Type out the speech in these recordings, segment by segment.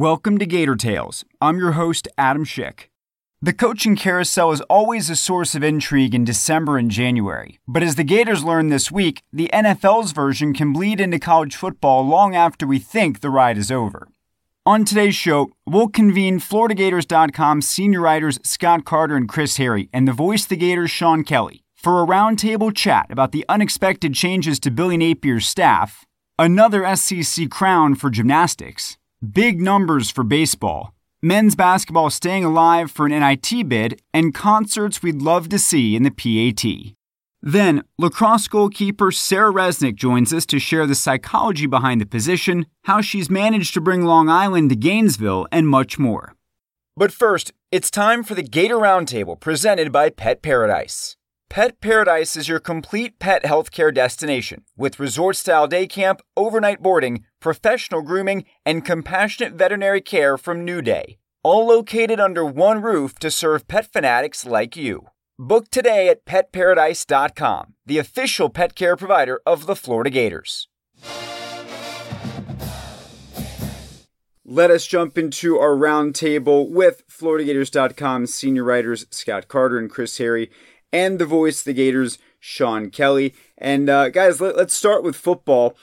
Welcome to Gator Tales. I'm your host, Adam Schick. The coaching carousel is always a source of intrigue in December and January. But as the Gators learned this week, the NFL's version can bleed into college football long after we think the ride is over. On today's show, we'll convene FloridaGators.com senior writers Scott Carter and Chris Harry and the voice of the Gators, Sean Kelly, for a roundtable chat about the unexpected changes to Billy Napier's staff, another SEC crown for gymnastics, big numbers for baseball, men's basketball staying alive for an NIT bid, and concerts we'd love to see in the PAT. Then, lacrosse goalkeeper Sarah Resnick joins us to share the psychology behind the position, how she's managed to bring Long Island to Gainesville, and much more. But first, it's time for the Gator Roundtable presented by Pet Paradise. Pet Paradise is your complete pet healthcare destination with resort style day camp, overnight boarding, professional grooming, and compassionate veterinary care from New Day. All located under one roof to serve pet fanatics like you. Book today at petparadise.com, the official pet care provider of the Florida Gators. Let us jump into our roundtable with FloridaGators.com senior writers Scott Carter and Chris Harry and the voice of the Gators, Sean Kelly. And uh, guys, let, us start with football.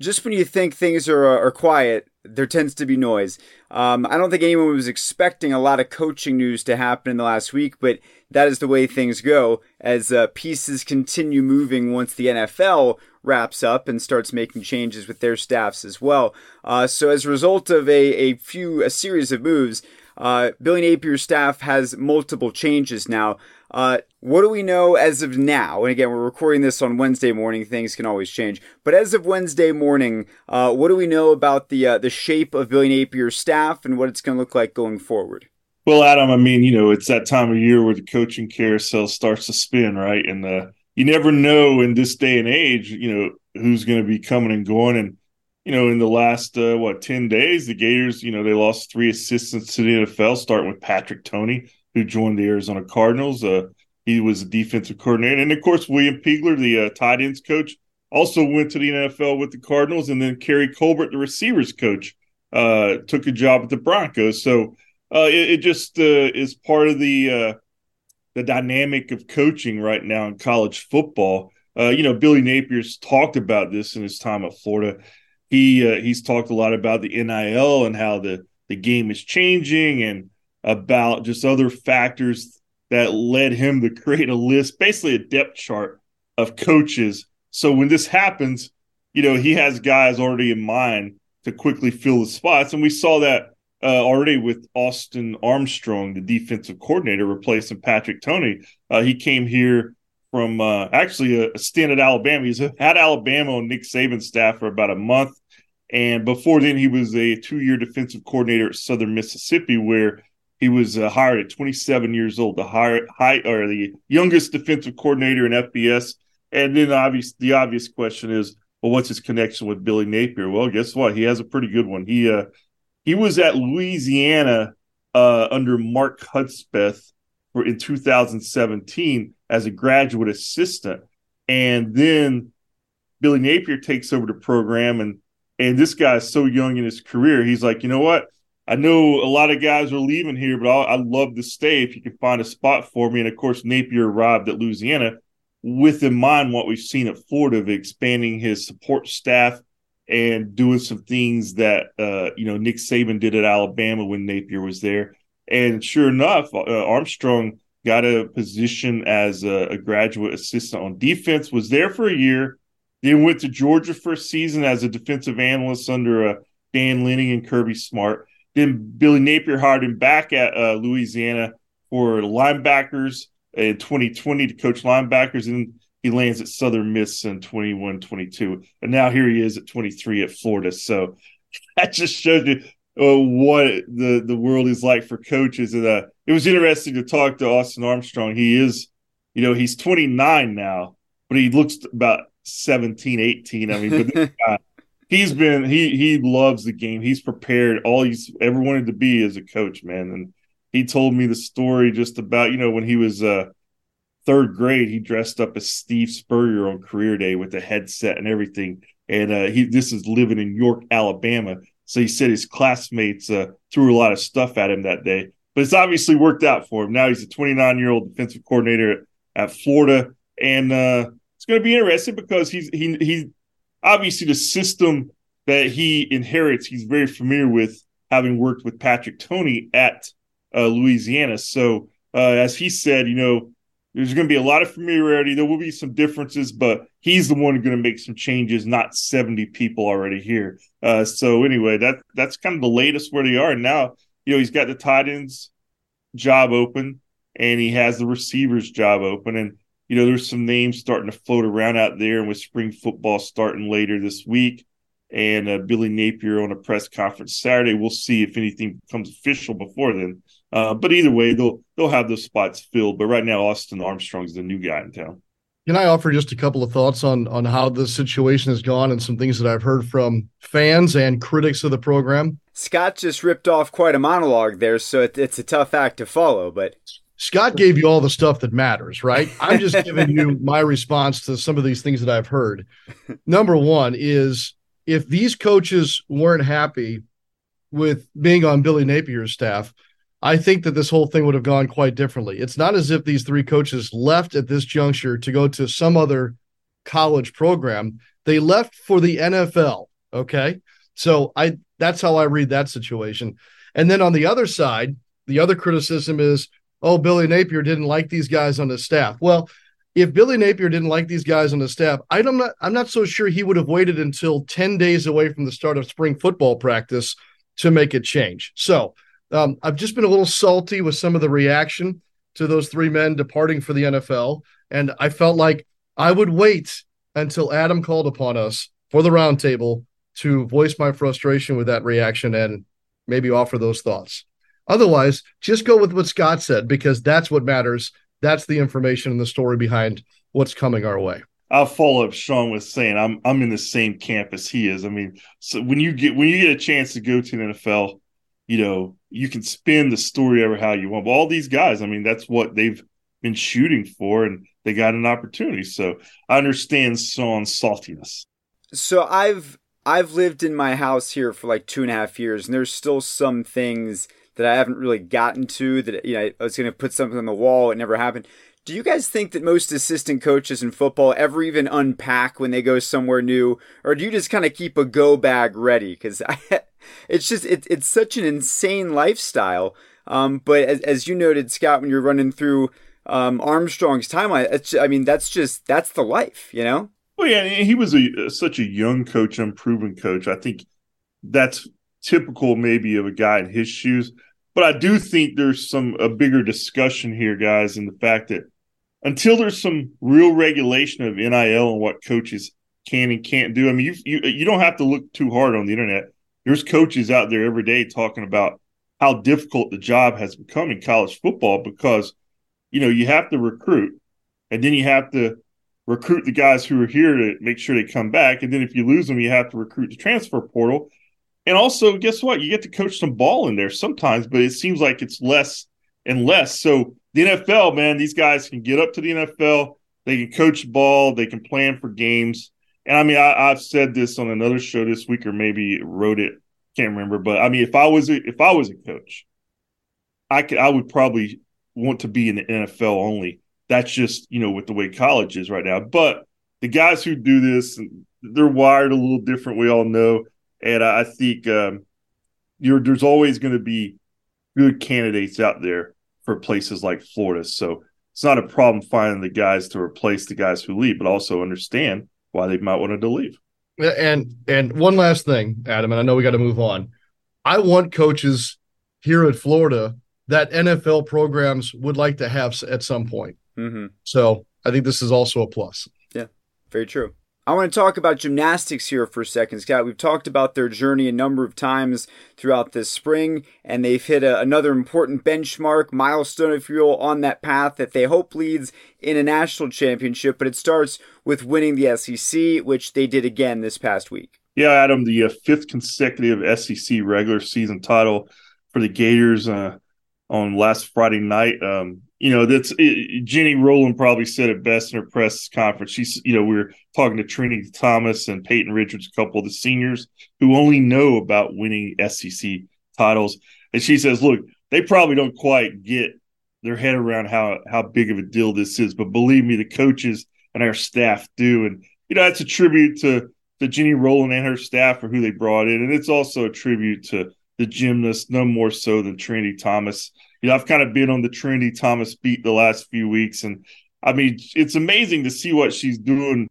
Just when you think things are, uh, are quiet, there tends to be noise. Um, I don't think anyone was expecting a lot of coaching news to happen in the last week, but that is the way things go as uh, pieces continue moving once the NFL wraps up and starts making changes with their staffs as well. Uh, so as a result of a, a few a series of moves, uh, Billy Napier's staff has multiple changes now. Uh, what do we know as of now? And again, we're recording this on Wednesday morning. Things can always change. But as of Wednesday morning, uh, what do we know about the uh, the shape of Billy Napier's staff and what it's going to look like going forward? Well, Adam, I mean, you know, it's that time of year where the coaching carousel starts to spin, right? And uh, you never know in this day and age, you know, who's going to be coming and going. And you know, in the last uh, what ten days, the Gators, you know, they lost three assistants to the NFL, starting with Patrick Toney, who joined the Arizona Cardinals. Uh, he was a defensive coordinator, and of course, William Peagler, the uh, tight ends coach, also went to the NFL with the Cardinals, and then Keary Colbert, the receivers coach, uh, took a job at the Broncos. So uh, it, it, just uh, is part of the the dynamic of coaching right now in college football. you know, Billy Napier's talked about this in his time at Florida he uh, he's talked a lot about the NIL and how the the game is changing and about just other factors that led him to create a list, basically a depth chart of coaches. So when this happens, you know, he has guys already in mind to quickly fill the spots. And we saw that uh, already with Austin Armstrong, the defensive coordinator, replacing Patrick Toney. Uh, he came here from uh, actually a, a stint at Alabama. He's had Alabama on Nick Saban's staff for about a month. And before then, he was a two year defensive coordinator at Southern Mississippi, where he was uh, hired at 27 years old, the high, high or the youngest defensive coordinator in FBS. And then obvious, the obvious question is, well, what's his connection with Billy Napier? Well, guess what? He has a pretty good one. He uh, he was at Louisiana uh, under Mark Hudspeth for in 2017 as a graduate assistant, and then Billy Napier takes over the program and and this guy's so young in his career. He's like, you know what? I know a lot of guys are leaving here, but i I'd love to stay if you can find a spot for me. And of course, Napier arrived at Louisiana with in mind what we've seen at Florida of expanding his support staff and doing some things that uh, you know Nick Saban did at Alabama when Napier was there. And sure enough, uh, Armstrong got a position as a, a, graduate assistant on defense. Was there for a year, then went to Georgia for a season as a defensive analyst under uh, Dan Lanning and Kirby Smart. Then Billy Napier hired him back at uh, Louisiana for linebackers in 2020 to coach linebackers, and he lands at Southern Miss in 21 22. And now here he is at 23 at Florida. So that just shows you uh, what the, the world is like for coaches. And uh, it was interesting to talk to Austin Armstrong. He is, you know, he's 29 now, but he looks about 17, 18. I mean, but guy, he's been he he loves the game. He's prepared. All he's ever wanted to be as a coach, man. And he told me the story just about you know when he was uh third grade, he dressed up as Steve Spurrier on career day with a headset and everything. And uh, he this is living in York, Alabama. So he said his classmates uh, threw a lot of stuff at him that day. But it's obviously worked out for him. Now he's a 29 year old defensive coordinator at, at Florida, and uh, it's going to be interesting because he's he he obviously the system that he inherits. He's very familiar with, having worked with Patrick Toney at uh, Louisiana. So uh, as he said, you know, there's going to be a lot of familiarity. There will be some differences, but he's the one going to make some changes, not 70 people already here. Uh, so anyway, that that's kind of the latest where they are. Now, you know, he's got the tight ends job open and he has the receivers job open. And, you know, there's some names starting to float around out there. And with spring football starting later this week and uh, Billy Napier on a press conference Saturday, we'll see if anything becomes official before then. Uh, but either way, they'll they'll have those spots filled. But right now, Austin Armstrong's the new guy in town. Can I offer just a couple of thoughts on on how the situation has gone and some things that I've heard from fans and critics of the program? Scott just ripped off quite a monologue there, so it, it's a tough act to follow. But Scott gave you all the stuff that matters, right? I'm just giving you my response to some of these things that I've heard. Number one is if these coaches weren't happy with being on Billy Napier's staff, I think that this whole thing would have gone quite differently. It's not as if these three coaches left at this juncture to go to some other college program. They left for the NFL. Okay. So I that's how I read that situation. And then on the other side, the other criticism is, oh, Billy Napier didn't like these guys on his staff. Well, if Billy Napier didn't like these guys on the staff, I'm not I'm not so sure he would have waited until 10 days away from the start of spring football practice to make a change. So um, I've just been a little salty with some of the reaction to those three men departing for the NFL. And I felt like I would wait until Adam called upon us for the roundtable to voice my frustration with that reaction and maybe offer those thoughts. Otherwise, just go with what Scott said because that's what matters. That's the information and the story behind what's coming our way. I'll follow up Sean with saying I'm I'm in the same camp as he is. I mean, so when you get when you get a chance to go to an NFL, you know, you can spin the story ever how you want. But all these guys, I mean, that's what they've been shooting for, and they got an opportunity. So I understand Sean's saltiness. So I've I've lived in my house here for like two and a half years, and there's still some things that I haven't really gotten to. That you know, I was going to put something on the wall, it never happened. Do you guys think that most assistant coaches in football ever even unpack when they go somewhere new, or do you just kind of keep a go bag ready? Because it's just it, it's such an insane lifestyle. Um, but as, as you noted, Scott, when you're running through um, Armstrong's timeline, I mean that's just that's the life, you know. Well, yeah, he was a such a young coach, unproven coach. I think that's typical, maybe, of a guy in his shoes. But I do think there's some a bigger discussion here, guys, in the fact that until there's some real regulation of NIL and what coaches can and can't do. I mean, you you you don't have to look too hard on the internet there's coaches out there every day talking about how difficult the job has become in college football because you know you have to recruit and then you have to recruit the guys who are here to make sure they come back and then if you lose them you have to recruit the transfer portal and also guess what you get to coach some ball in there sometimes but it seems like it's less and less so the NFL man these guys can get up to the NFL they can coach ball they can plan for games and I mean, I, have said this on another show this week, or maybe wrote it, can't remember. But I mean, if I was a, if I was a coach, I could I would probably want to be in the NFL only. That's just you know with the way college is right now. But the guys who do this, they're wired a little different. We all know, and I think um, there's always going to be good candidates out there for places like Florida. So it's not a problem finding the guys to replace the guys who leave, but also understand why they might want to leave. And and one last thing, Adam, and I know we got to move on. I want coaches here at Florida that NFL programs would like to have at some point. Mm-hmm. So I think this is also a plus. Yeah, very true. I want to talk about gymnastics here for a second, Scott. We've talked about their journey a number of times throughout this spring, and they've hit a, another important benchmark, milestone, if you will, on that path that they hope leads in a national championship. But it starts with winning the SEC, which they did again this past week. Yeah, Adam, the uh, fifth consecutive SEC regular season title for the Gators uh, on last Friday night. Um, you know, that's it, Jenny Rowland probably said it best in her press conference. She's, you know, we are talking to Trinity Thomas and Peyton Richards, a couple of the seniors who only know about winning SEC titles. And she says, look, they probably don't quite get their head around how how big of a deal this is, but believe me, the coaches and our staff do. And you know, that's a tribute to to Jenny Rowland and her staff for who they brought in, and it's also a tribute to the gymnast, no more so than Trinity Thomas you know, I've kind of been on the Trinity Thomas beat the last few weeks, and I mean, it's amazing to see what she's doing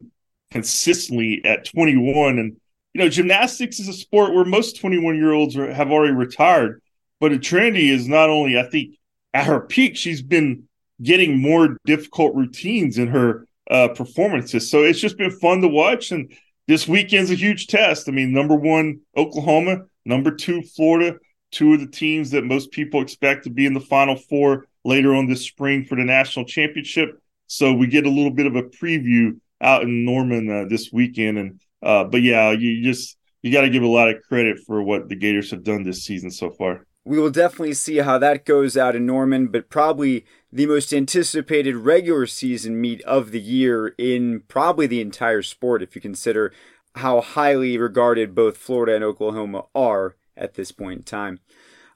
consistently at 21. And you know, gymnastics is a sport where most 21 year olds have already retired, but at Trinity is not only, I think, at her peak, she's been getting more difficult routines in her uh, performances. So it's just been fun to watch. And this weekend's a huge test. I mean, number one, Oklahoma, number two, Florida two of the teams that most people expect to be in the Final Four later on this spring for the national championship. So we get a little bit of a preview out in Norman uh, this weekend, and uh, but yeah, you just you got to give a lot of credit for what the Gators have done this season so far. We will definitely see how that goes out in Norman, but probably the most anticipated regular season meet of the year in probably the entire sport, if you consider how highly regarded both Florida and Oklahoma are at this point in time.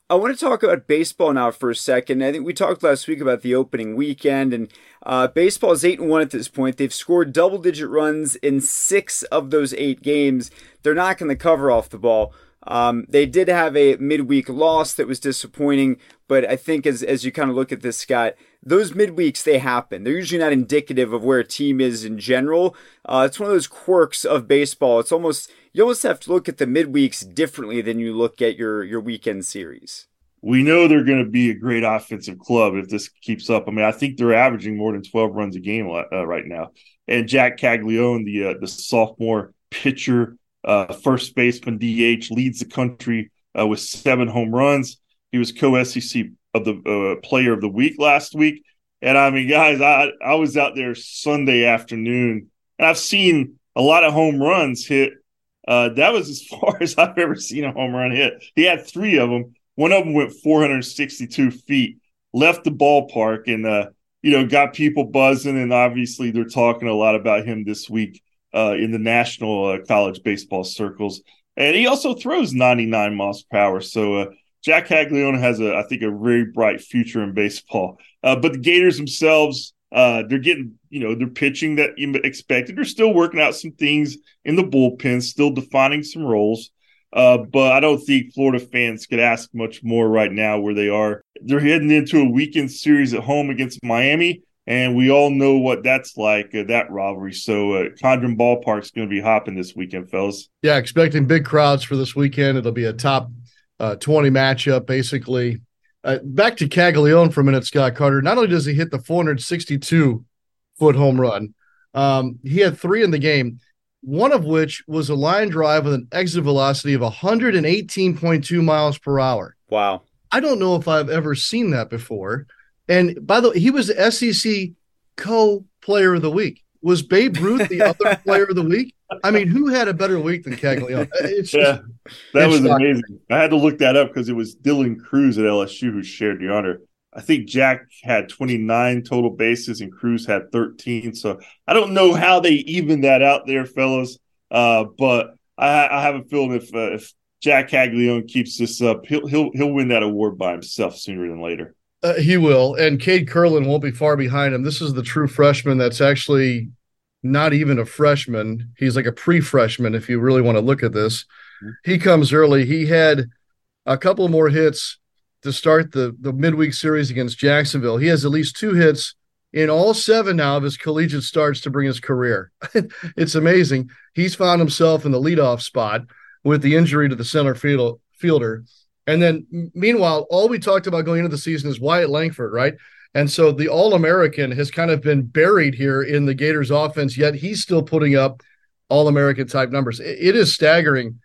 I want to talk about baseball now for a second. I think we talked last week about the opening weekend, and uh, baseball is eight and one at this point. They've scored double-digit runs in six of those eight games. They're knocking the cover off the ball. Um, they did have a midweek loss that was disappointing, but I think as as you kind of look at this, Scott, those midweeks they happen. They're usually not indicative of where a team is in general. Uh, it's one of those quirks of baseball. It's almost you almost have to look at the midweeks differently than you look at your your weekend series. We know they're going to be a great offensive club if this keeps up. I mean, I think they're averaging more than 12 runs a game uh, right now. And Jac Caglianone, the uh, the sophomore pitcher, uh, first baseman, DH, leads the country uh, with seven home runs. He was co-SEC of the uh, Player of the Week last week. And I mean, guys, I I was out there Sunday afternoon, and I've seen a lot of home runs hit uh, that was as far as I've ever seen a home run hit. He had three of them. One of them went 462 feet, left the ballpark, and uh, you know got people buzzing. And obviously, they're talking a lot about him this week uh, in the national uh, college baseball circles. And he also throws 99 miles per hour. So uh, Jac Caglianone has a, I think, a very bright future in baseball. Uh, but the Gators themselves, uh, they're getting, you know, they're pitching that you expected. They're still working out some things in the bullpen, still defining some roles. Uh, but I don't think Florida fans could ask much more right now where they are. They're heading into a weekend series at home against Miami, and we all know what that's like, uh, that rivalry. So uh, Condron Ballpark's going to be hopping this weekend, fellas. Yeah, expecting big crowds for this weekend. It'll be a top uh, 20 matchup, basically. Uh, back to Caglianone for a minute, Scott Carter. Not only does he hit the 462 foot home run, um, he had three in the game, one of which was a line drive with an exit velocity of 118.2 miles per hour. Wow. I don't know if I've ever seen that before. And by the way, he was the SEC co player of the week. Was Babe Ruth the other player of the week? I mean, who had a better week than Caglianone? It's yeah, that was shocking. amazing. I had to look that up because it was Dylan Crews at LSU who shared the honor. I think Jac had 29 total bases and Crews had 13. So I don't know how they even that out there, fellas. Uh, but I, I, have a feeling if uh, if Jac Caglianone keeps this up, he'll he'll he'll win that award by himself sooner than later. Uh, he will, and Cade Kurland won't be far behind him. This is the true freshman that's actually not even a freshman. He's like a pre-freshman if you really want to look at this. Mm-hmm. He comes early. He had a couple more hits to start the the midweek series against Jacksonville. He has at least two hits in all seven now of his collegiate starts to bring his career. it's amazing. He's found himself in the leadoff spot with the injury to the center field, fielder. And then meanwhile, all we talked about going into the season is Wyatt Langford, right? And so the All American has kind of been buried here in the Gators offense, yet he's still putting up All American type numbers. It, is staggering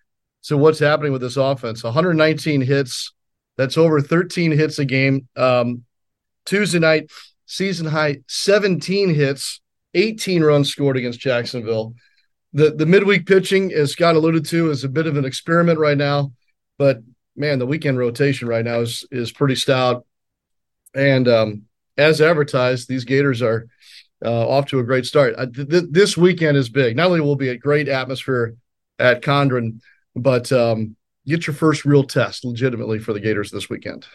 to what's happening with this offense. 119 hits. That's over 13 hits a game. Um, Tuesday night, season high 17 hits, 18 runs scored against Jacksonville. The the midweek pitching, as Scott alluded to, is a bit of an experiment right now. But man, the weekend rotation right now is is pretty stout. And um, as advertised, these Gators are uh, off to a great start. Th- th- this weekend is big. Not only will be a great atmosphere at Condron, but um, get your first real test legitimately for the Gators this weekend.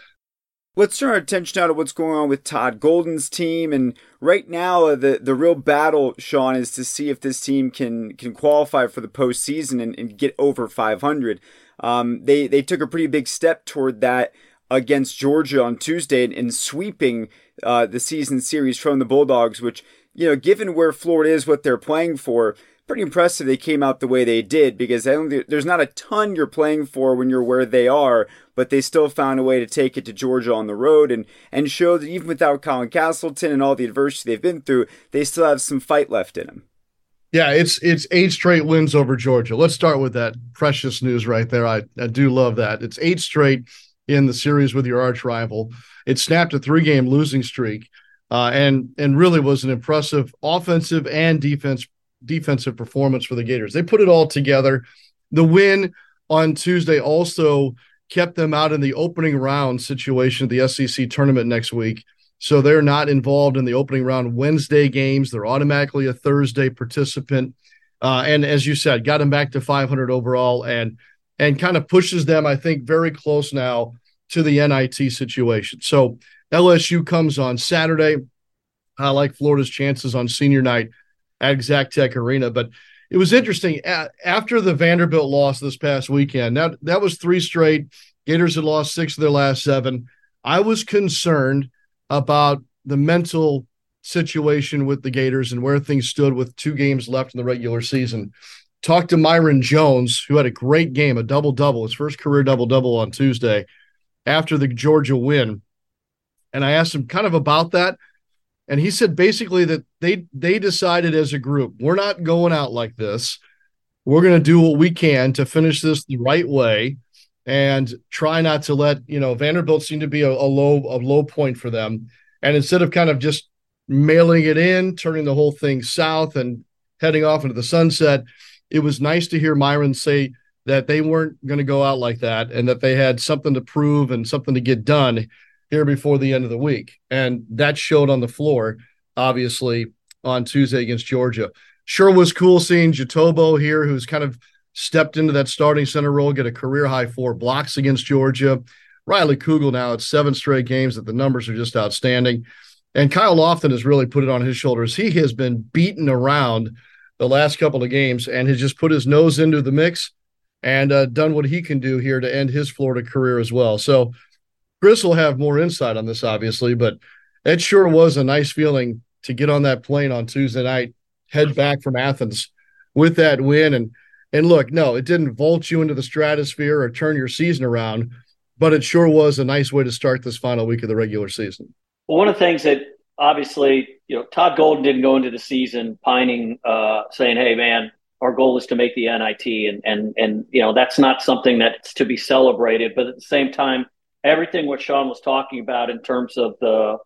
Let's turn our attention now to what's going on with Todd Golden's team. And right now, uh, the, the real battle, Sean, is to see if this team can can qualify for the postseason and, and get over 500. Um, they they took a pretty big step toward that against Georgia on Tuesday in, in sweeping uh, the season series from the Bulldogs, which you know, given where Florida is, what they're playing for, pretty impressive they came out the way they did because there's not a ton you're playing for when you're where they are, but they still found a way to take it to Georgia on the road and and show that even without Colin Castleton and all the adversity they've been through, they still have some fight left in them. Yeah, it's it's eight straight wins over Georgia. Let's start with that precious news right there. I, I do love that. It's eight straight in the series with your arch rival. It snapped a three game losing streak. Uh, and and really was an impressive offensive and defense defensive performance for the Gators. They put it all together. The win on Tuesday also kept them out in the opening round situation of the SEC tournament next week. So they're not involved in the opening round Wednesday games. They're automatically a Thursday participant. Uh, and as you said, got them back to 500 overall and and kind of pushes them, I think, very close now to the NIT situation. So LSU comes on Saturday. I like Florida's chances on senior night at Exactech Arena. But it was interesting after the Vanderbilt loss this past weekend. That that was three straight. Gators had lost six of their last seven. I was concerned about the mental situation with the Gators and where things stood with two games left in the regular season. Talked to Myron Jones, who had a great game, a double double, his first career double double on Tuesday after the Georgia win. And I asked him kind of about that and he said basically that they they decided as a group we're not going out like this we're going to do what we can to finish this the right way and try not to let you know vanderbilt seemed to be a, a low a low point for them and instead of kind of just mailing it in turning the whole thing south and heading off into the sunset it was nice to hear myron say that they weren't going to go out like that and that they had something to prove and something to get done here before the end of the week. And that showed on the floor, obviously, on Tuesday against Georgia. Sure was cool seeing Jitoboh here, who's kind of stepped into that starting center role, get a career high four blocks against Georgia. Riley Kugel now at seven straight games that the numbers are just outstanding. And Kyle Lofton has really put it on his shoulders. He has been beaten around the last couple of games and has just put his nose into the mix and uh, done what he can do here to end his Florida career as well. So Chris will have more insight on this, obviously, but it sure was a nice feeling to get on that plane on Tuesday night, head back from Athens with that win. And and look, no, it didn't vault you into the stratosphere or turn your season around, but it sure was a nice way to start this final week of the regular season. Well, one of the things that obviously, you know, Todd Golden didn't go into the season pining, uh, saying, "Hey, man, our goal is to make the NIT," and and and you know that's not something that's to be celebrated. But at the same time, everything what Sean was talking about in terms of the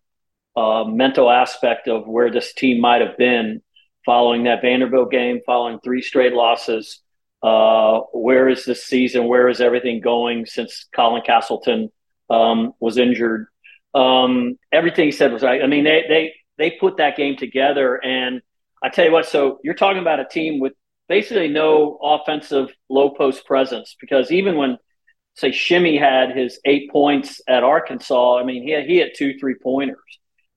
uh, mental aspect of where this team might have been following that Vanderbilt game, following three straight losses. Uh, where is this season? Where is everything going since Colin Castleton um, was injured? Um, everything he said was right. I mean, they they they put that game together, and I tell you what. So you're talking about a team with basically no offensive low post presence because even when say Shimmy had his eight points at Arkansas. I mean, he had, he had two three pointers.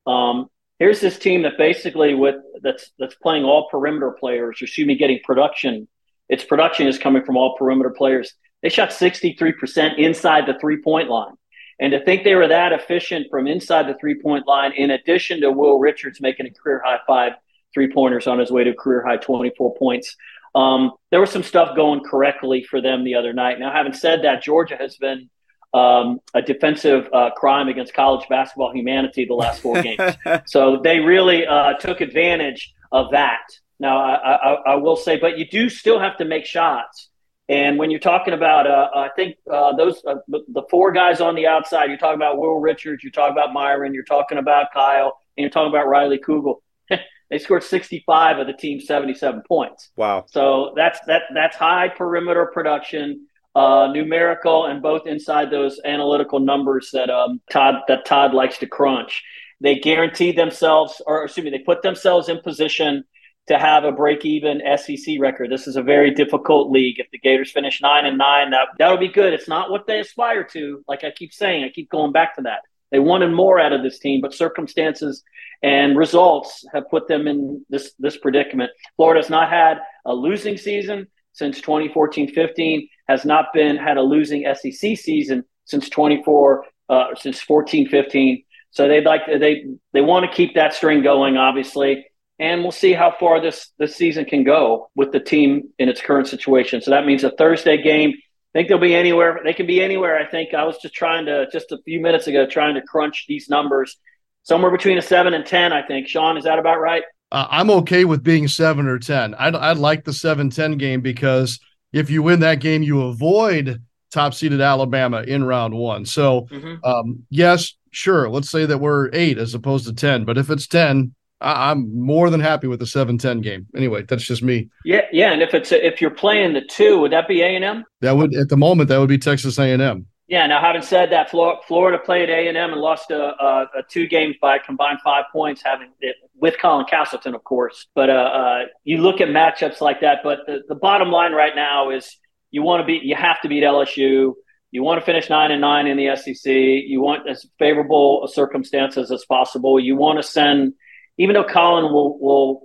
Um, here's this team that basically with that's that's playing all perimeter players. Excuse me, getting production. Its production is coming from all perimeter players. They shot 63% inside the three point line. And to think they were that efficient from inside the three point line, in addition to Will Richards making a career high five three pointers on his way to career high 24 points, um, there was some stuff going correctly for them the other night. Now, having said that, Georgia has been um, a defensive uh, crime against college basketball humanity the last four games. so they really uh, took advantage of that Now, I, I, I, will say, but you do still have to make shots. And when you're talking about, uh, I think uh, those uh, the four guys on the outside, you're talking about Will Richards, you're talking about Myron, you're talking about Kyle, and you're talking about Riley Kugel. they scored 65 of the team's 77 points. Wow! So that's that that's high perimeter production, uh, numerical, and both inside those analytical numbers that um, Todd that Todd likes to crunch. They guaranteed themselves, or excuse me, they put themselves in position to have a break-even SEC record. This is a very difficult league. If the Gators finish nine and nine, that that would be good. It's not what they aspire to. Like I keep saying, I keep going back to that. They wanted more out of this team, but circumstances and results have put them in this this predicament. Florida's not had a losing season since 2014-15. Has not been had a losing SEC season since 24 uh, since 14-15. So they'd like they they want to keep that string going, obviously and we'll see how far this this season can go with the team in its current situation. So that means a Thursday game. I think they'll be anywhere. They can be anywhere. I think I was just trying to just a few minutes ago trying to crunch these numbers somewhere between a seven and ten. I think Sean is that about right? Uh, I'm okay with being seven or ten. I'd, I'd like the seven ten game because if you win that game, you avoid top seeded Alabama in round one. So mm-hmm. um, yes, sure. Let's say that we're eight as opposed to ten. But if it's ten, I, am more than happy with the 7-10 game. Anyway, that's just me. Yeah, yeah. And if it's a, if you're playing the two, would that be A and M? That would at the moment that would be Texas A and M. Yeah. Now, having said that, Florida played A and M and lost a, a, a, two games by combined five points, having it with Colin Castleton, of course. But uh, uh, you look at matchups like that. But the, the bottom line right now is you want to beat, you have to beat LSU. You want to finish nine and nine in the SEC. You want as favorable circumstances as possible. You want to send even though Colin will will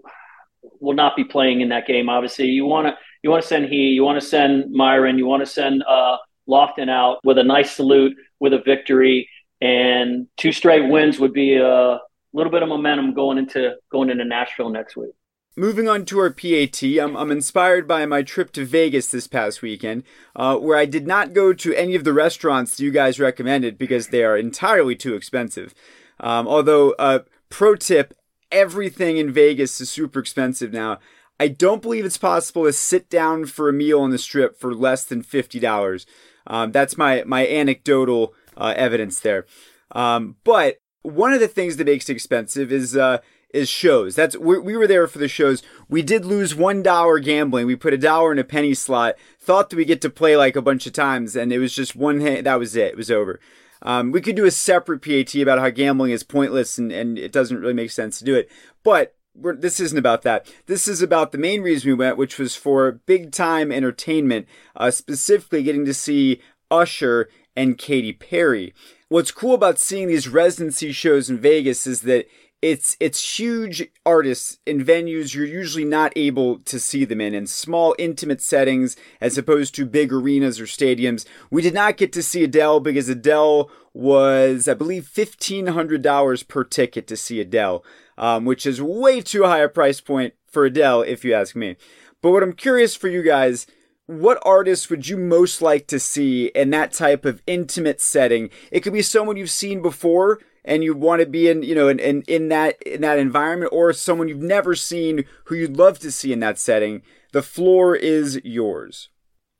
will not be playing in that game, obviously you want to you want to send he, you want to send Myron, you want to send uh, Lofton out with a nice salute, with a victory, and two straight wins would be a little bit of momentum going into going into Nashville next week. Moving on to our PAT, I'm, I'm inspired by my trip to Vegas this past weekend, uh, where I did not go to any of the restaurants you guys recommended because they are entirely too expensive. Um, although, uh, pro tip everything in Vegas is super expensive now. I don't believe it's possible to sit down for a meal on the strip for less than fifty dollars. Um, that's my my anecdotal uh, evidence there. Um, but one of the things that makes it expensive is uh, is shows. That's we, we were there for the shows. We did lose one dollar gambling. We put a dollar in a penny slot. Thought that we get to play like a bunch of times, and it was just one. Hand, that was it. It was over. Um, we could do a separate PAT about how gambling is pointless and, and it doesn't really make sense to do it. But this isn't about that. This is about the main reason we went, which was for big time entertainment, uh, specifically getting to see Usher and Katy Perry. What's cool about seeing these residency shows in Vegas is that it's it's huge artists in venues you're usually not able to see them in in small intimate settings as opposed to big arenas or stadiums we did not get to see adele because adele was i believe $1500 per ticket to see adele um, which is way too high a price point for adele if you ask me but what i'm curious for you guys what artist would you most like to see in that type of intimate setting? It could be someone you've seen before and you want to be in, you know, in, in, in that in that environment, or someone you've never seen who you'd love to see in that setting. The floor is yours.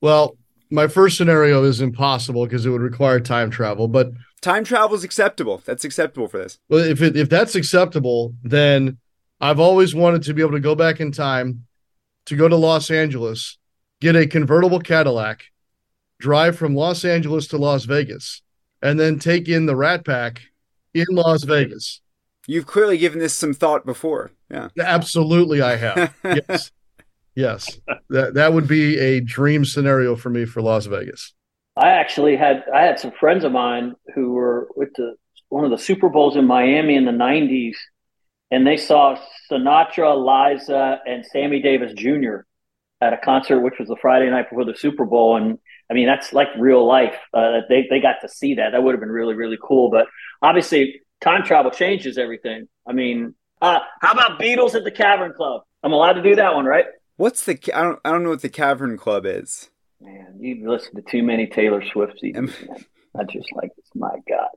Well, my first scenario is impossible because it would require time travel, but time travel is acceptable. That's acceptable for this. Well, if it, if that's acceptable, then I've always wanted to be able to go back in time to go to Los Angeles, get a convertible Cadillac, drive from Los Angeles to Las Vegas, and then take in the Rat Pack in Las Vegas. You've clearly given this some thought before. Yeah. Absolutely I have. yes. Yes. That that would be a dream scenario for me for Las Vegas. I actually had I had some friends of mine who were with the one of the Super Bowls in Miami in the 90s and they saw Sinatra, Liza and Sammy Davis Jr. at a concert which was the Friday night before the Super Bowl and I mean that's like real life. Uh, they they got to see that. That would have been really really cool, but obviously time travel changes everything. I mean, uh, how about Beatles at the Cavern Club? I'm allowed to do that one, right? What's the? I don't. I don't know what the Cavern Club is. Man, you listen to too many Taylor Swift CDs. I just like this. my God.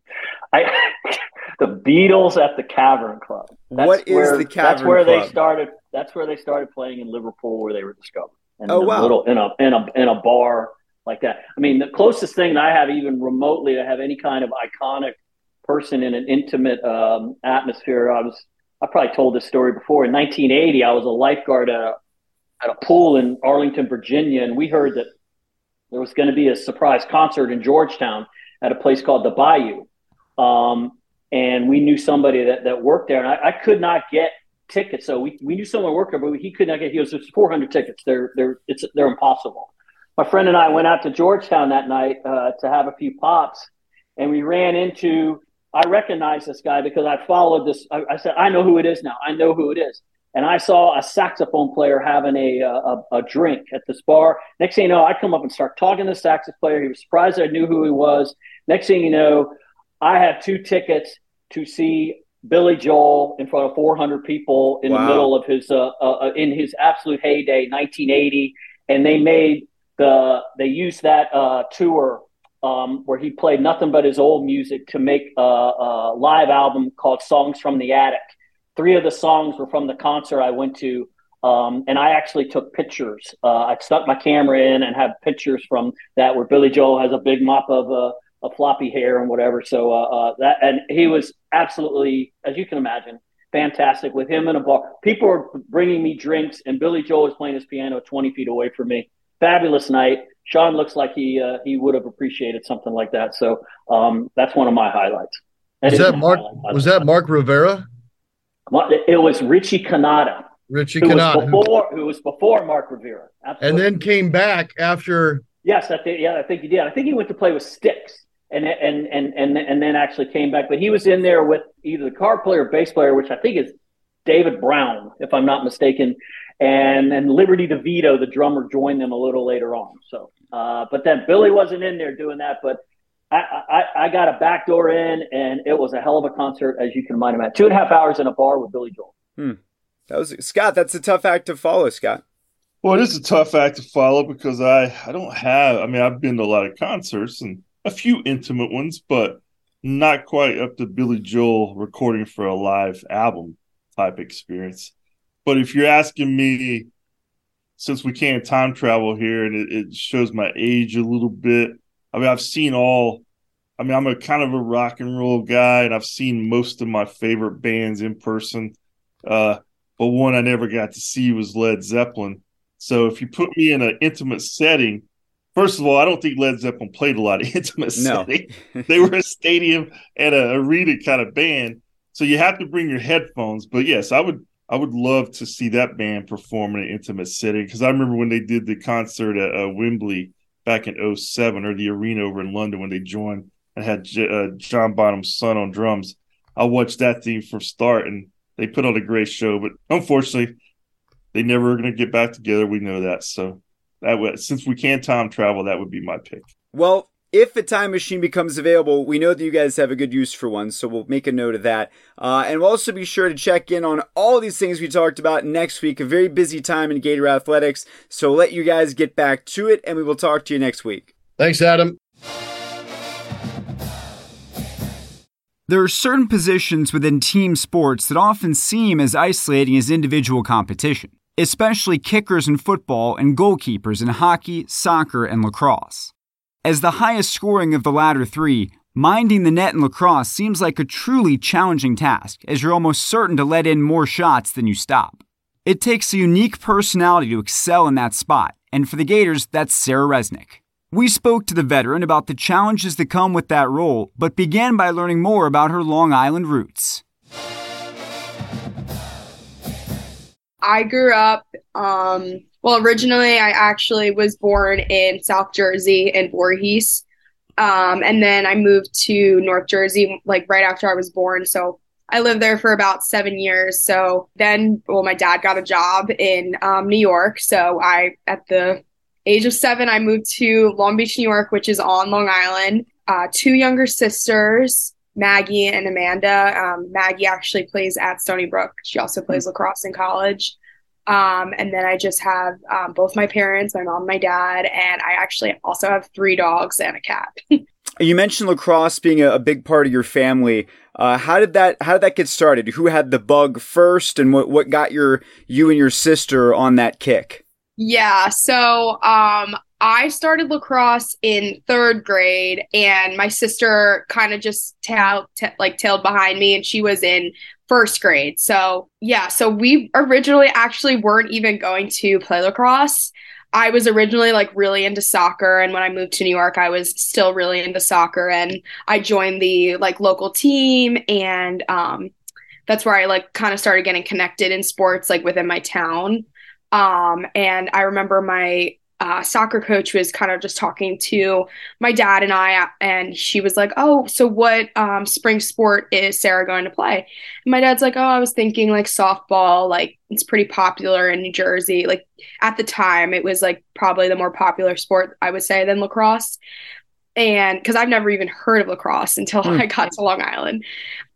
I the Beatles at the Cavern Club. That's what is where, the Cavern That's where Club? they started. That's where they started playing in Liverpool, where they were discovered. And oh wow! Little, in a in a in a bar like that. I mean, the closest thing that I have, even remotely, to have any kind of iconic person in an intimate um, atmosphere. I was I probably told this story before. In 1980, I was a lifeguard at a at a pool in Arlington, Virginia, and we heard that there was going to be a surprise concert in Georgetown at a place called the Bayou. Um, and we knew somebody that, that worked there, and I, I could not get tickets. So we, we knew someone worked there, but he could not get. He goes, "There's 400 tickets. They're they're it's they're impossible." My friend and I went out to Georgetown that night uh, to have a few pops, and we ran into. I recognized this guy because I followed this. I, I said, "I know who it is now. I know who it is." and I saw a saxophone player having a, a, a drink at this bar. Next thing you know, I come up and start talking to the saxophone player. He was surprised I knew who he was. Next thing you know, I have two tickets to see Billy Joel in front of 400 people in wow. the middle of his uh, uh, uh, in his absolute heyday, 1980, and they made the they used that uh, tour um, where he played nothing but his old music to make a, a live album called Songs from the Attic three of the songs were from the concert I went to. Um, and I actually took pictures. Uh, I stuck my camera in and have pictures from that where Billy Joel has a big mop of uh, a floppy hair and whatever. So uh, uh, that and he was absolutely, as you can imagine, fantastic with him in a bar. People were bringing me drinks, and Billy Joel was playing his piano 20 feet away from me. Fabulous night. Sean looks like he uh, he would have appreciated something like that. So um, that's one of my highlights. That was that Mark? Was that Mark Rivera? It was Richie Cannata. Richie who Cannata. Was before, who was before Mark Rivera. Absolutely. And then came back after. Yes, I think, yeah, I think he did. I think he went to play with Styx, and, and, and, and, and then actually came back. But he was in there with either the card player or bass player, which I think is David Brown, if I'm not mistaken. And then Liberty DeVito, the drummer, joined them a little later on. So, uh, but then Billy wasn't in there doing that. But I, I, I got a back door in, and it was a hell of a concert, as you can imagine. Two and a half hours in a bar with Billy Joel. Hmm. That was Scott. That's a tough act to follow, Scott. Well, it is a tough act to follow because I I don't have. I mean, I've been to a lot of concerts and a few intimate ones, but not quite up to Billy Joel recording for a live album type experience. But if you're asking me, since we can't time travel here and it, it shows my age a little bit, I mean, I've seen all. I mean, I'm a kind of a rock and roll guy, and I've seen most of my favorite bands in person. Uh, but one I never got to see was Led Zeppelin. So if you put me in an intimate setting, first of all, I don't think Led Zeppelin played a lot of intimate no. setting. they were a stadium and a arena kind of band. So you have to bring your headphones. But yes, I would I would love to see that band perform in an intimate setting because I remember when they did the concert at uh, Wembley back in 07 or the arena over in London when they joined and had J- uh, John Bonham's son on drums. I watched that thing from start and they put on a great show, but unfortunately, they never are going to get back together. We know that. So that would, since we can time travel, that would be my pick. Well, if a time machine becomes available, we know that you guys have a good use for one, so we'll make a note of that. Uh, and we'll also be sure to check in on all these things we talked about next week. A very busy time in Gator Athletics, so we'll let you guys get back to it, and we will talk to you next week. Thanks, Adam. There are certain positions within team sports that often seem as isolating as individual competition, especially kickers in football and goalkeepers in hockey, soccer, and lacrosse. As the highest scoring of the latter three, minding the net in lacrosse seems like a truly challenging task, as you're almost certain to let in more shots than you stop. It takes a unique personality to excel in that spot, and for the Gators, that's Sarah Resnick. We spoke to the veteran about the challenges that come with that role, but began by learning more about her Long Island roots. I grew up um, well, originally I actually was born in South Jersey in Voorhees. Um, and then I moved to North Jersey like right after I was born. So I lived there for about seven years. So then, well, my dad got a job in um, New York. So I, at the age of seven, I moved to Long Beach, New York, which is on Long Island. Uh, two younger sisters, Maggie and Amanda. Um, Maggie actually plays at Stony Brook. She also plays lacrosse in college. Um, and then I just have um, both my parents, my mom, my dad, and I actually also have three dogs and a cat. You mentioned lacrosse being a, a big part of your family. Uh, how did that How did that get started? Who had the bug first, and what what got your you and your sister on that kick? Yeah, so um, I started lacrosse in third grade, and my sister kind of just tailed, t- like tailed behind me, and she was in first grade. So yeah, so we originally actually weren't even going to play lacrosse. I was originally like really into soccer and when I moved to New York I was still really into soccer and I joined the like local team and um that's where I like kind of started getting connected in sports like within my town. Um and I remember my uh, soccer coach was kind of just talking to my dad and I, and she was like, "Oh, so what um, spring sport is Sarah going to play?" And my dad's like, "Oh, I was thinking like softball. Like it's pretty popular in New Jersey. Like at the time, it was like probably the more popular sport I would say than lacrosse." And because I've never even heard of lacrosse until mm. I got to Long Island,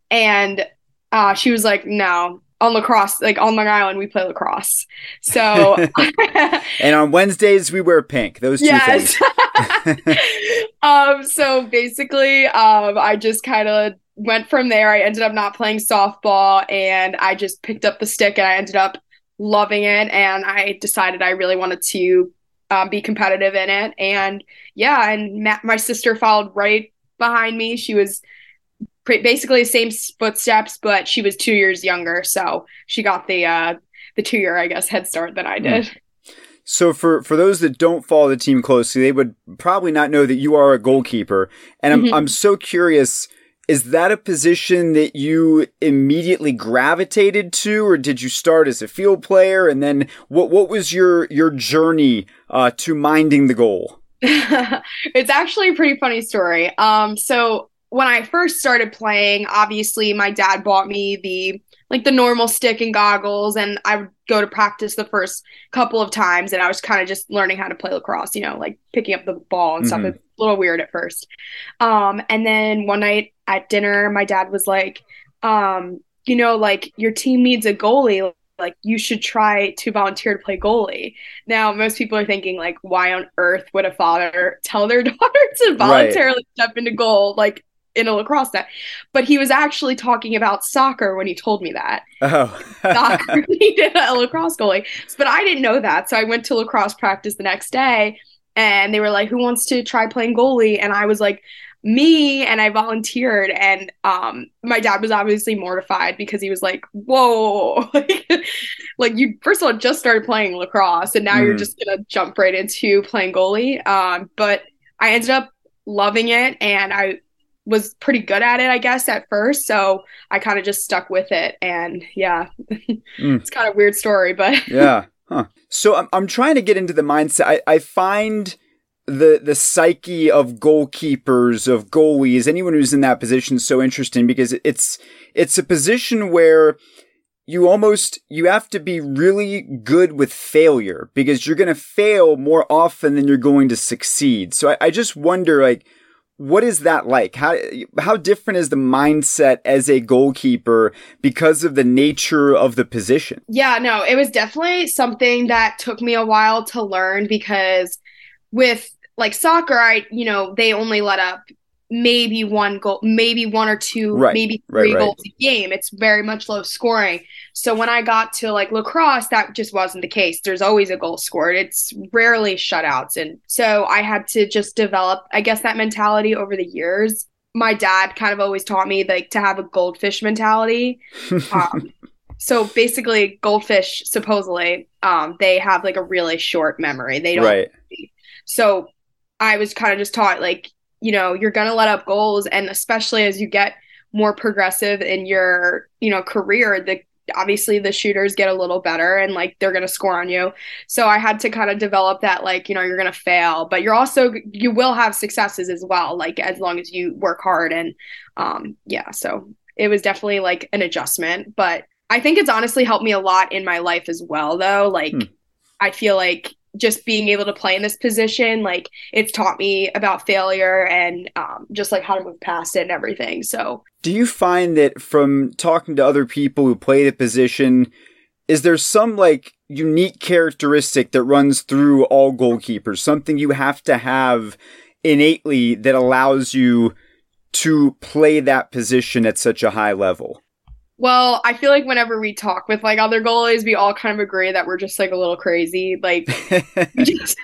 and uh, she was like, "No, on lacrosse, like on Long Island, we play lacrosse. So, and on Wednesdays we wear pink. Those two yes. things. um. So basically, um, I just kind of went from there. I ended up not playing softball, and I just picked up the stick, and I ended up loving it. And I decided I really wanted to um, be competitive in it. And yeah, and ma- my sister followed right behind me. She was basically the same footsteps, but she was two years younger, so she got the uh, the two year, I guess, head start that I hmm. did. So for for those that don't follow the team closely, they would probably not know that you are a goalkeeper, and I'm mm-hmm. I'm so curious. Is that a position that you immediately gravitated to, or did you start as a field player? And then what what was your your journey uh, to minding the goal? it's actually a pretty funny story. Um, so when I first started playing, obviously my dad bought me the like the normal stick and goggles and I would go to practice the first couple of times and I was kind of just learning how to play lacrosse, you know, like picking up the ball and mm-hmm. stuff. It's a little weird at first. Um and then one night at dinner my dad was like um you know like your team needs a goalie like you should try to volunteer to play goalie. Now, most people are thinking like, why on earth would a father tell their daughter to voluntarily right. step into goal? Like, in a lacrosse net. But he was actually talking about soccer when he told me that. Oh. soccer needed a lacrosse goalie. But I didn't know that. So I went to lacrosse practice the next day and they were like, Who wants to try playing goalie? And I was like, me and I volunteered and um my dad was obviously mortified because he was like, Whoa, like, you first of all just started playing lacrosse and now mm. you're just gonna jump right into playing goalie. Um, but I ended up loving it and I was pretty good at it, I guess, at first. So I kind of just stuck with it. And yeah, mm. it's kind of weird story, but yeah. Huh. So I'm, I'm trying to get into the mindset. I, I find the the psyche of goalkeepers, of goalies, anyone who's in that position is so interesting because it's it's a position where you almost you have to be really good with failure because you're going to fail more often than you're going to succeed. So I, I just wonder like what is that like? How how different is the mindset as a goalkeeper because of the nature of the position? Yeah, no, it was definitely something that took me a while to learn because with like soccer, I you know, they only let up maybe one goal, maybe one or two, right, maybe three right, right. goals a game. It's very much low scoring. So when I got to like lacrosse, that just wasn't the case. There's always a goal scored. It's rarely shutouts. And so I had to just develop, I guess, that mentality over the years. My dad kind of always taught me like to have a goldfish mentality. Um, so basically, goldfish supposedly um, they have like a really short memory. They don't. Right. So I was kind of just taught like you know you're gonna let up goals, and especially as you get more progressive in your you know career, the obviously the shooters get a little better and like they're going to score on you. So I had to kind of develop that like, you know, you're going to fail, but you're also you will have successes as well like as long as you work hard and um yeah, so it was definitely like an adjustment, but I think it's honestly helped me a lot in my life as well though. Like hmm. I feel like just being able to play in this position, like it's taught me about failure and um, just like how to move past it and everything. So, do you find that from talking to other people who play the position, is there some like unique characteristic that runs through all goalkeepers? Something you have to have innately that allows you to play that position at such a high level? Well, I feel like whenever we talk with like other goalies, we all kind of agree that we're just like a little crazy. Like, just,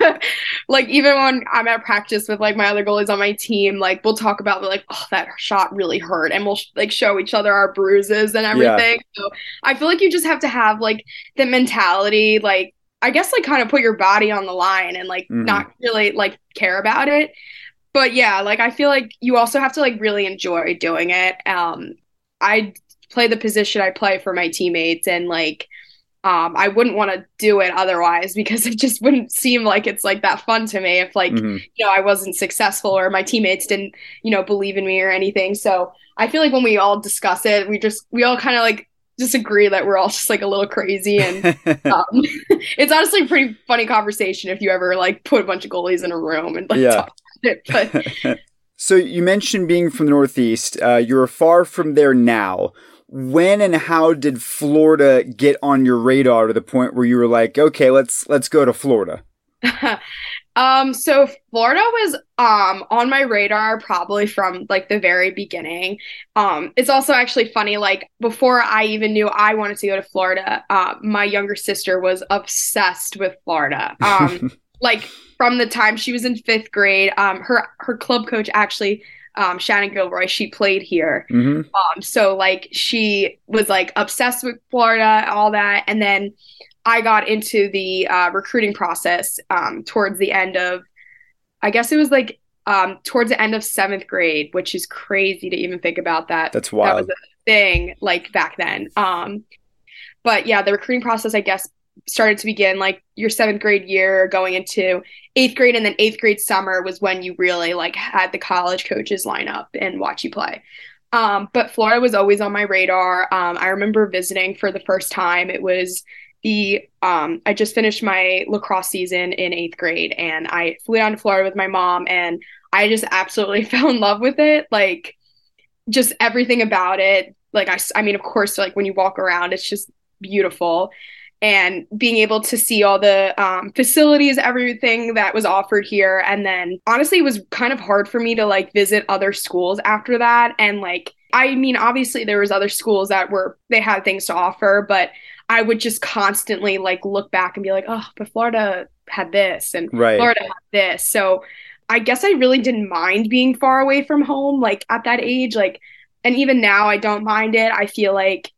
like even when I'm at practice with like my other goalies on my team, like we'll talk about like, oh, that shot really hurt, and we'll like show each other our bruises and everything. Yeah. So I feel like you just have to have like the mentality, like I guess like kind of put your body on the line and like mm-hmm. not really like care about it. But yeah, like I feel like you also have to like really enjoy doing it. Um I play the position I play for my teammates and like um I wouldn't want to do it otherwise because it just wouldn't seem like it's like that fun to me if like mm-hmm. you know I wasn't successful or my teammates didn't you know believe in me or anything. So I feel like when we all discuss it, we just we all kind of like just agree that we're all just like a little crazy and um, it's honestly a pretty funny conversation if you ever like put a bunch of goalies in a room and like yeah. talk about it but so you mentioned being from the northeast uh, you're far from there now when and how did florida get on your radar to the point where you were like okay let's let's go to florida Um, so Florida was um on my radar probably from like the very beginning. Um, it's also actually funny, like before I even knew I wanted to go to Florida, uh, my younger sister was obsessed with Florida. Um, like from the time she was in fifth grade, um, her her club coach actually um, Shannon Gilroy, she played here. Mm-hmm. Um, so like she was like obsessed with Florida, all that, and then I got into the uh, recruiting process um, towards the end of, I guess it was like um, towards the end of seventh grade, which is crazy to even think about that. That's wild. That was a thing like back then. Um, but yeah, the recruiting process, I guess, started to begin like your seventh grade year going into eighth grade and then eighth grade summer was when you really like had the college coaches line up and watch you play um, but florida was always on my radar um, i remember visiting for the first time it was the um I just finished my lacrosse season in eighth grade and I flew down to Florida with my mom and I just absolutely fell in love with it. Like just everything about it. Like I I mean of course like when you walk around it's just beautiful and being able to see all the um, facilities everything that was offered here and then honestly it was kind of hard for me to like visit other schools after that and like i mean obviously there was other schools that were they had things to offer but I would just constantly like look back and be like, oh, but Florida had this and right. Florida had this. So I guess I really didn't mind being far away from home, like at that age. Like, and even now I don't mind it. I feel like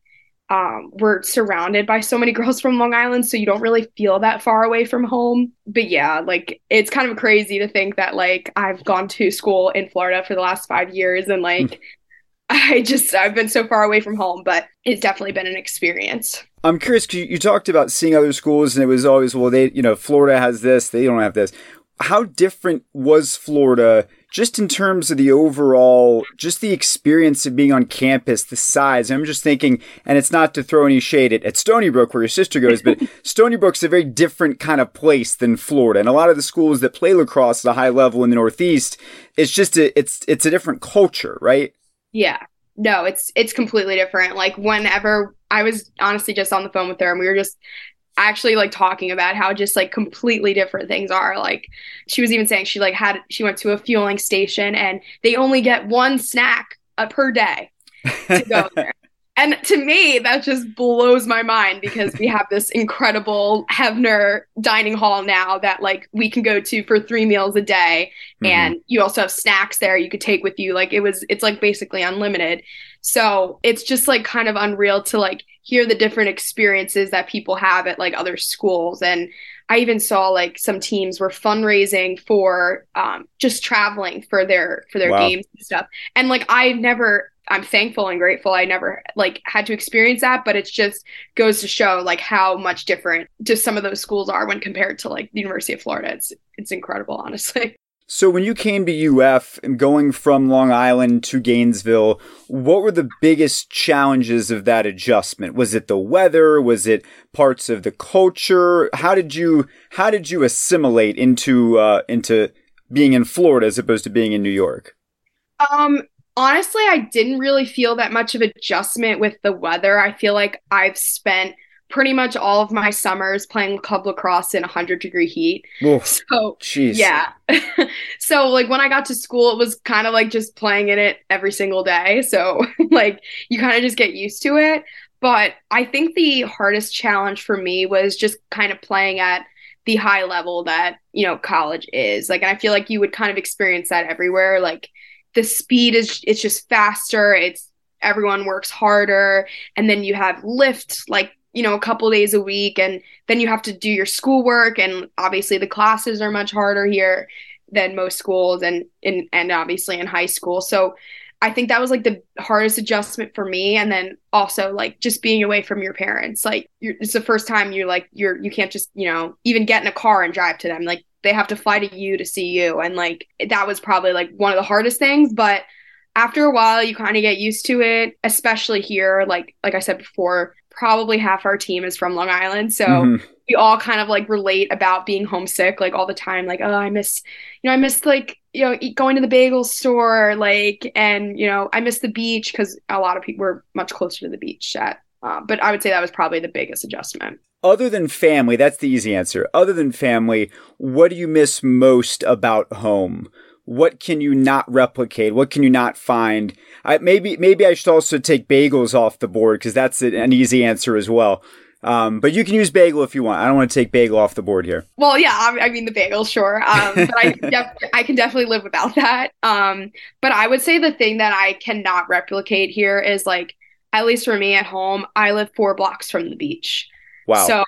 um, we're surrounded by so many girls from Long Island, so you don't really feel that far away from home. But yeah, like it's kind of crazy to think that like I've gone to school in Florida for the last five years and like I just I've been so far away from home, but it's definitely been an experience. I'm curious because you talked about seeing other schools, and it was always well, they you know Florida has this, they don't have this. How different was Florida just in terms of the overall, just the experience of being on campus, the size? I'm just thinking, and it's not to throw any shade at, at Stony Brook where your sister goes, but Stony Brook's a very different kind of place than Florida. And a lot of the schools that play lacrosse at a high level in the Northeast, it's just a, it's it's a different culture, right? Yeah. No, it's it's completely different. Like whenever I was honestly just on the phone with her and we were just actually like talking about how just like completely different things are. Like she was even saying she like had she went to a fueling station and they only get one snack uh, per day to go there. And to me, that just blows my mind because we have this incredible Heavener dining hall now that like we can go to for three meals a day. Mm-hmm. And you also have snacks there you could take with you. Like it was, it's like basically unlimited. So it's just like kind of unreal to like hear the different experiences that people have at like other schools. And I even saw like some teams were fundraising for um, just traveling for their for their wow. games and stuff. And like I've never I'm thankful and grateful I never like had to experience that, but it just goes to show like how much different just some of those schools are when compared to like the University of Florida. It's it's incredible, honestly. So when you came to UF and going from Long Island to Gainesville, what were the biggest challenges of that adjustment? Was it the weather? Was it parts of the culture? How did you how did you assimilate into uh, into being in Florida as opposed to being in New York? Um, honestly, I didn't really feel that much of adjustment with the weather. I feel like I've spent pretty much all of my summers playing club lacrosse in 100 degree heat. Oof. So, Jeez. yeah. so, like, when I got to school, it was kind of like just playing in it every single day. So, like, you kind of just get used to it. But I think the hardest challenge for me was just kind of playing at the high level that, you know, college is. Like, and I feel like you would kind of experience that everywhere. Like, the speed is, it's just faster. It's, everyone works harder. And then you have lift, like, you know, a couple days a week. And then you have to do your schoolwork. And obviously, the classes are much harder here than most schools and in and obviously in high school. So I think that was like the hardest adjustment for me. And then also like just being away from your parents. Like it's the first time you're like you're you can't just, you know, even get in a car and drive to them. Like they have to fly to you to see you. And like that was probably like one of the hardest things. But after a while you kind of get used to it, especially here. Like like I said before, probably half our team is from Long Island. So mm-hmm. we all kind of like relate about being homesick like all the time. Like, oh, I miss, you know, I miss like you know, going to the bagel store, like, and you know, I miss the beach because a lot of people were much closer to the beach at. Uh, but I would say that was probably the biggest adjustment. Other than family, that's the easy answer. Other than family, what do you miss most about home? What can you not replicate? What can you not find? I, maybe maybe I should also take bagels off the board because that's an easy answer as well. Um, but you can use bagel if you want. I don't want to take bagel off the board here. Well, yeah, I, I mean the bagel, sure. Um, but I, def- I can definitely live without that. Um, but I would say the thing that I cannot replicate here is like, at least for me at home, I live four blocks from the beach. Wow. So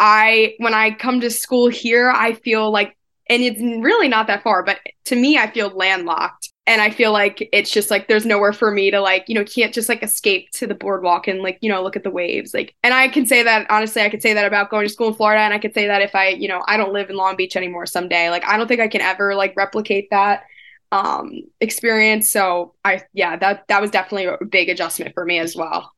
I, when I come to school here, I feel like, and it's really not that far, but to me, I feel landlocked and I feel like it's just like there's nowhere for me to like, you know, can't just like escape to the boardwalk and like, you know, look at the waves. Like, and I can say that honestly, I could say that about going to school in Florida, and I could say that if I, you know, I don't live in Long Beach anymore someday. Like, I don't think I can ever like replicate that um experience. So I, yeah, that that was definitely a big adjustment for me as well.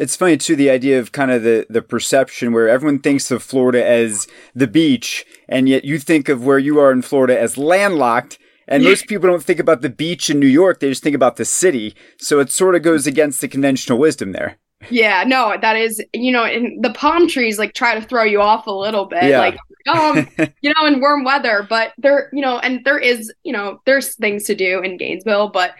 It's funny too the idea of kind of the the perception where everyone thinks of Florida as the beach, and yet you think of where you are in Florida as landlocked and most people don't think about the beach in New York, they just think about the city. So it sort of goes against the conventional wisdom there. Yeah, no, that is, you know, and the palm trees like try to throw you off a little bit. Yeah. Like, um, you know, in warm weather, but there, you know, and there is, you know, there's things to do in Gainesville, but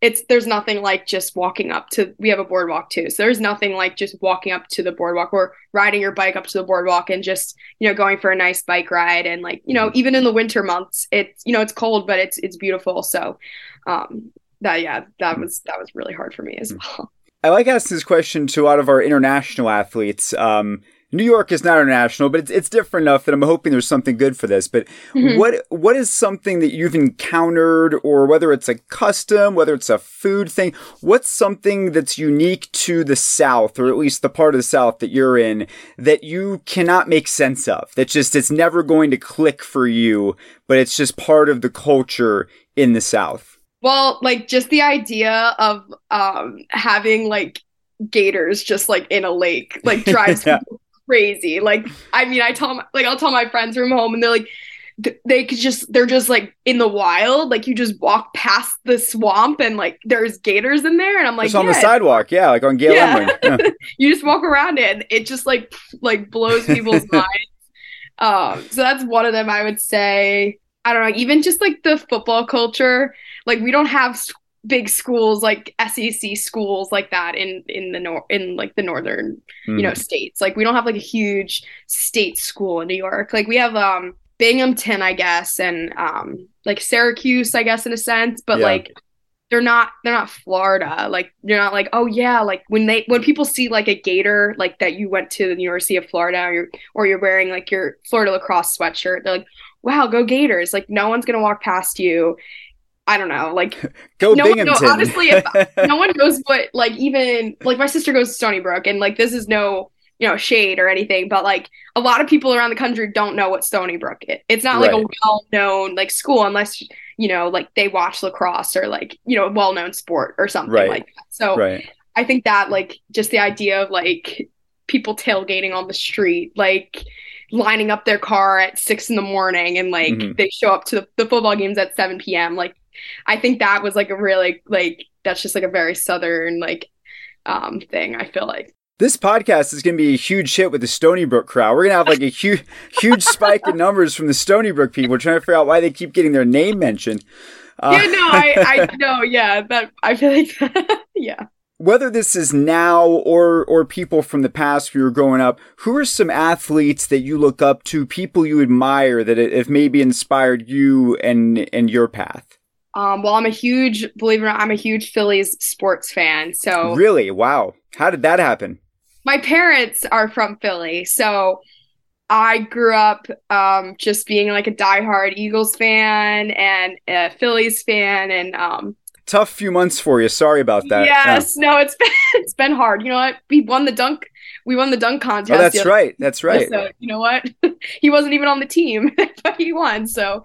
it's there's nothing like just walking up to we have a boardwalk too. So there's nothing like just walking up to the boardwalk or riding your bike up to the boardwalk and just you know going for a nice bike ride and like you know even in the winter months it's you know it's cold but it's it's beautiful. So um that yeah that was that was really hard for me as well. I like asking this question to a lot of our international athletes. Um New York is not international, but it's it's different enough that I'm hoping there's something good for this. But mm-hmm. what what is something that you've encountered, or whether it's a custom, whether it's a food thing, what's something that's unique to the South, or at least the part of the South that you're in, that you cannot make sense of? That just it's never going to click for you, but it's just part of the culture in the South. Well, like just the idea of um having like gators just like in a lake like drives yeah crazy. Like, I mean, I tell my, like I'll tell my friends from home, and they're like, they could just they're just like in the wild. Like you just walk past the swamp, and like there's gators in there, and I'm like, it's on yeah. the sidewalk, yeah, like on Gale yeah. Yeah. you just walk around it, and it just like like blows people's minds. Um, so that's one of them. I would say. I don't know, even just like the football culture. Like we don't have big schools like SEC schools like that in in the nor in like the northern mm. you know mm-hmm. states. Like we don't have like a huge state school in New York. Like we have um Binghamton, I guess, and um like Syracuse, I guess in a sense, but yeah. like they're not they're not Florida. Like you're not like, oh yeah, like when they when people see like a gator like that you went to the University of Florida or you're or you're wearing like your Florida lacrosse sweatshirt, they're like, wow, go Gators. Like no one's gonna walk past you I don't know, like go no Binghamton. One, no, honestly, if no one knows what like even like my sister goes to Stony Brook, and like this is no you know shade or anything, but like a lot of people around the country don't know what Stony Brook is. It's not right. like a well known like school unless you know like they watch lacrosse or like you know a well known sport or something right. like that. So right. I think that like just the idea of like people tailgating on the street, like lining up their car at six in the morning and like mm-hmm. they show up to the, the football games at 7 p.m. Like I think that was like a really like that's just like a very southern like um thing. I feel like. This podcast is going to be a huge hit with the Stony Brook crowd. We're going to have like a huge, huge spike in numbers from the Stony Brook people We're trying to figure out why they keep getting their name mentioned. Uh, yeah, no, I, I know, yeah, that I feel like, that, yeah. Whether this is now or or people from the past when you were growing up, who are some athletes that you look up to, people you admire that have maybe inspired you and and your path? Um, well, I'm a huge, believe it or not, I'm a huge Phillies sports fan. So really, wow, how did that happen? My parents are from Philly, so I grew up um, just being like a diehard Eagles fan and a Phillies fan, and um, tough few months for you. Sorry about that. Yes, yeah. no, it's been it's been hard. You know what? We won the dunk. We won the dunk contest. Oh, that's right. That's right. So you know what? he wasn't even on the team, but he won. So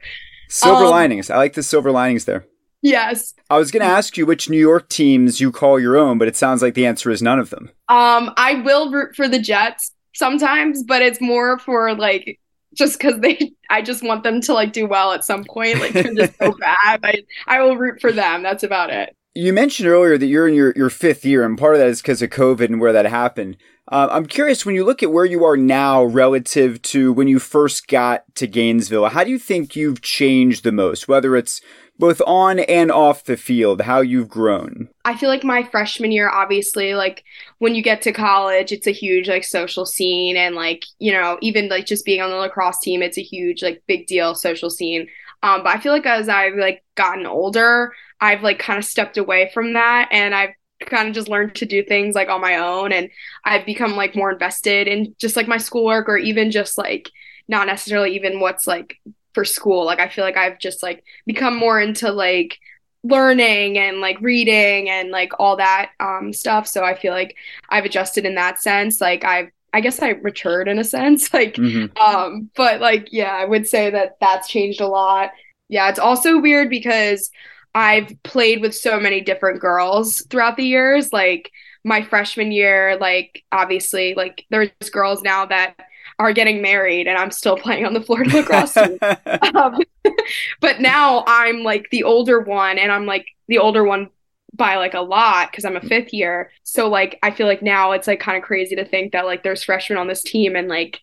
silver um, linings. I like the silver linings there. Yes. I was going to ask you which New York teams you call your own, but it sounds like the answer is none of them. Um, I will root for the Jets sometimes, but it's more for like just because they I just want them to like do well at some point. Like they're just so bad. I I will root for them. That's about it. You mentioned earlier that you're in your, your fifth year, and part of that is because of COVID and where that happened. Uh, I'm curious when you look at where you are now relative to when you first got to Gainesville, how do you think you've changed the most? Whether it's both on and off the field, how you've grown? I feel like my freshman year, obviously, like when you get to college, it's a huge like social scene. And like, you know, even like just being on the lacrosse team, it's a huge, like, big deal social scene. Um, but I feel like as I've like gotten older, I've like kind of stepped away from that and I've kind of just learned to do things like on my own and I've become like more invested in just like my schoolwork or even just like not necessarily even what's like for school. Like I feel like I've just like become more into like learning and like reading and like all that um stuff. So I feel like I've adjusted in that sense. Like I've I guess I matured in a sense. Like mm-hmm. um but like yeah, I would say that that's changed a lot. Yeah, it's also weird because I've played with so many different girls throughout the years. Like my freshman year, like obviously, like there's girls now that are getting married and I'm still playing on the Florida lacrosse team. um, but now I'm like the older one and I'm like the older one by like a lot because I'm a fifth year. So like I feel like now it's like kind of crazy to think that like there's freshmen on this team and like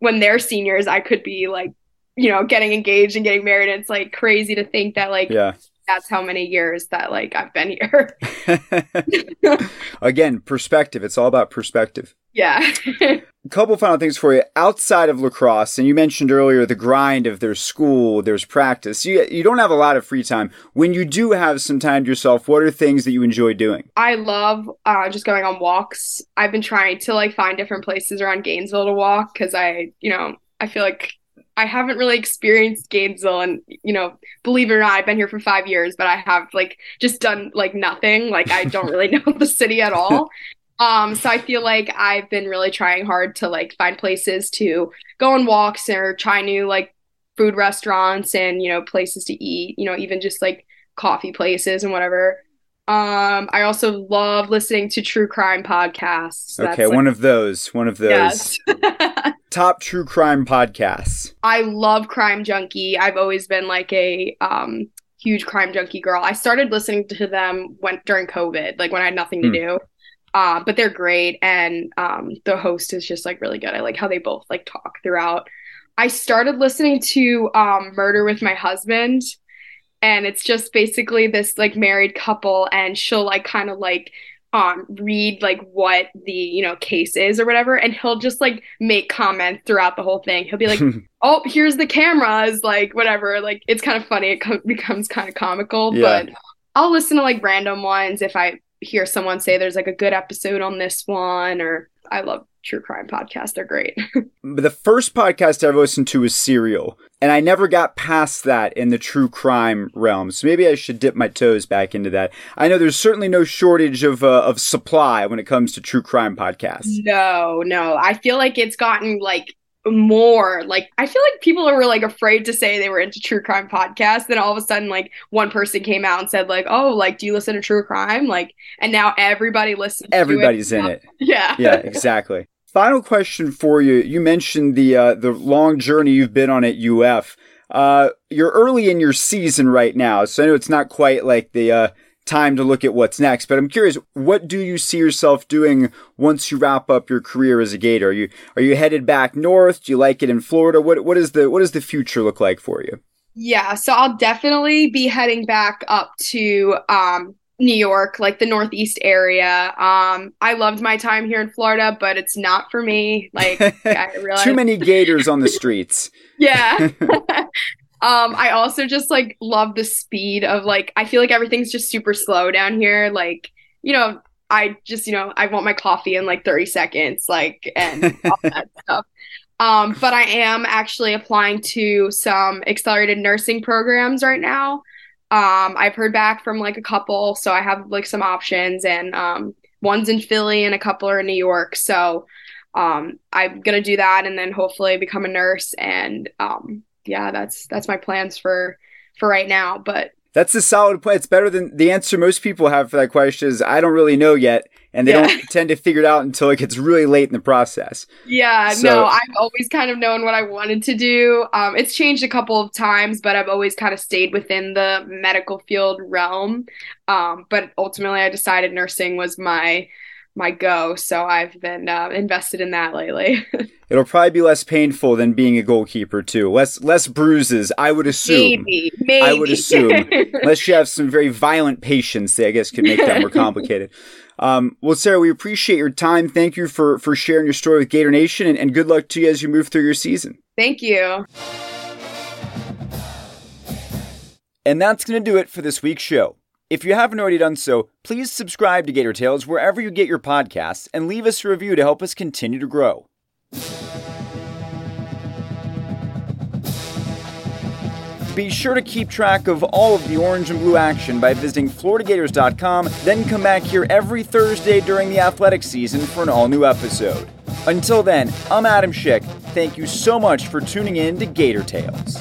when they're seniors I could be like you know getting engaged and getting married and it's like crazy to think that like yeah that's how many years that like I've been here. Again, perspective. It's all about perspective. Yeah. A couple final things for you outside of lacrosse, and you mentioned earlier the grind of there's school, there's practice. You you don't have a lot of free time. When you do have some time to yourself, what are things that you enjoy doing? I love uh, just going on walks. I've been trying to like find different places around Gainesville to walk because I, you know, I feel like I haven't really experienced Gainesville and you know, believe it or not, I've been here for five years, but I have like just done like nothing. Like I don't really know the city at all. Um, so I feel like I've been really trying hard to like find places to go on walks or try new like food restaurants and you know places to eat, you know, even just like coffee places and whatever. Um, I also love listening to true crime podcasts. okay, like, one of those. One of those. Yes. Top true crime podcasts. I love Crime Junkie. I've always been like a um, huge Crime Junkie girl. I started listening to them when during COVID, like when I had nothing to hmm. do. Uh, but they're great, and um, the host is just like really good. I like how they both like talk throughout. I started listening to um, Murder with My Husband and it's just basically this like married couple and she'll like kind of like um read like what the you know case is or whatever. And he'll just like make comments throughout the whole thing. He'll be like oh here's the cameras like whatever. Like it's kind of funny. It co- becomes kind of comical. Yeah. but i'll listen to like random ones if i hear someone say there's like a good episode on this one or i love true crime podcasts. They're great. the first podcast I ever listened to was Serial, and I never got past that in the true crime realm. So maybe I should dip my toes back into that. I know there's certainly no shortage of uh, of supply when it comes to true crime podcasts. No, no. I feel like it's gotten like more like i feel like people were like afraid to say they were into true crime podcasts. Then all of a sudden like one person came out and said like oh like do you listen to true crime? Like and now everybody listens everybody's it. in it. Yeah. Yeah exactly. Final question for you. You mentioned the uh the long journey you've been on at uf uh you're early in your season right now so i know it's not quite like the uh time to look at what's next. But I'm curious, what do you see yourself doing once you wrap up your career as a Gator? Are you are you headed back north? Do you like it in Florida? What what is the what does the future look like for you? Yeah, so I'll definitely be heading back up to um, New York, like the Northeast area. Um, I loved my time here in Florida, but it's not for me. Like I realized too many gators on the streets. yeah. um, I also just like love the speed of like I feel like everything's just super slow down here. Like, you know, I just, you know, I want my coffee in like 30 seconds, like and all that stuff. Um, but I am actually applying to some accelerated nursing programs right now. Um, I've heard back from like a couple, so I have like some options, and um, one's in Philly and a couple are in New York. So um, I'm gonna do that, and then hopefully become a nurse. And um, yeah, that's that's my plans for for right now. But that's a solid plan. It's better than the answer most people have for that question is I don't really know yet and they yeah. don't tend to figure it out until it gets really late in the process. Yeah, so, no, I've always kind of known what I wanted to do. Um, it's changed a couple of times, but I've always kind of stayed within the medical field realm. Um, but ultimately, I decided nursing was my my go, so I've been uh, invested in that lately. It'll probably be less painful than being a goalkeeper too. Less less bruises, I would assume. Maybe, maybe. I would assume, unless you have some very violent patients, they I guess could make that more complicated. Um, well, Sarah, we appreciate your time. Thank you for for sharing your story with Gator Nation, and, and good luck to you as you move through your season. Thank you. And that's going to do it for this week's show. If you haven't already done so, please subscribe to Gator Tales wherever you get your podcasts and leave us a review to help us continue to grow. Be sure to keep track of all of the orange and blue action by visiting FloridaGators.com, then come back here every Thursday during the athletic season for an all new episode. Until then, I'm Adam Schick. Thank you so much for tuning in to Gator Tales.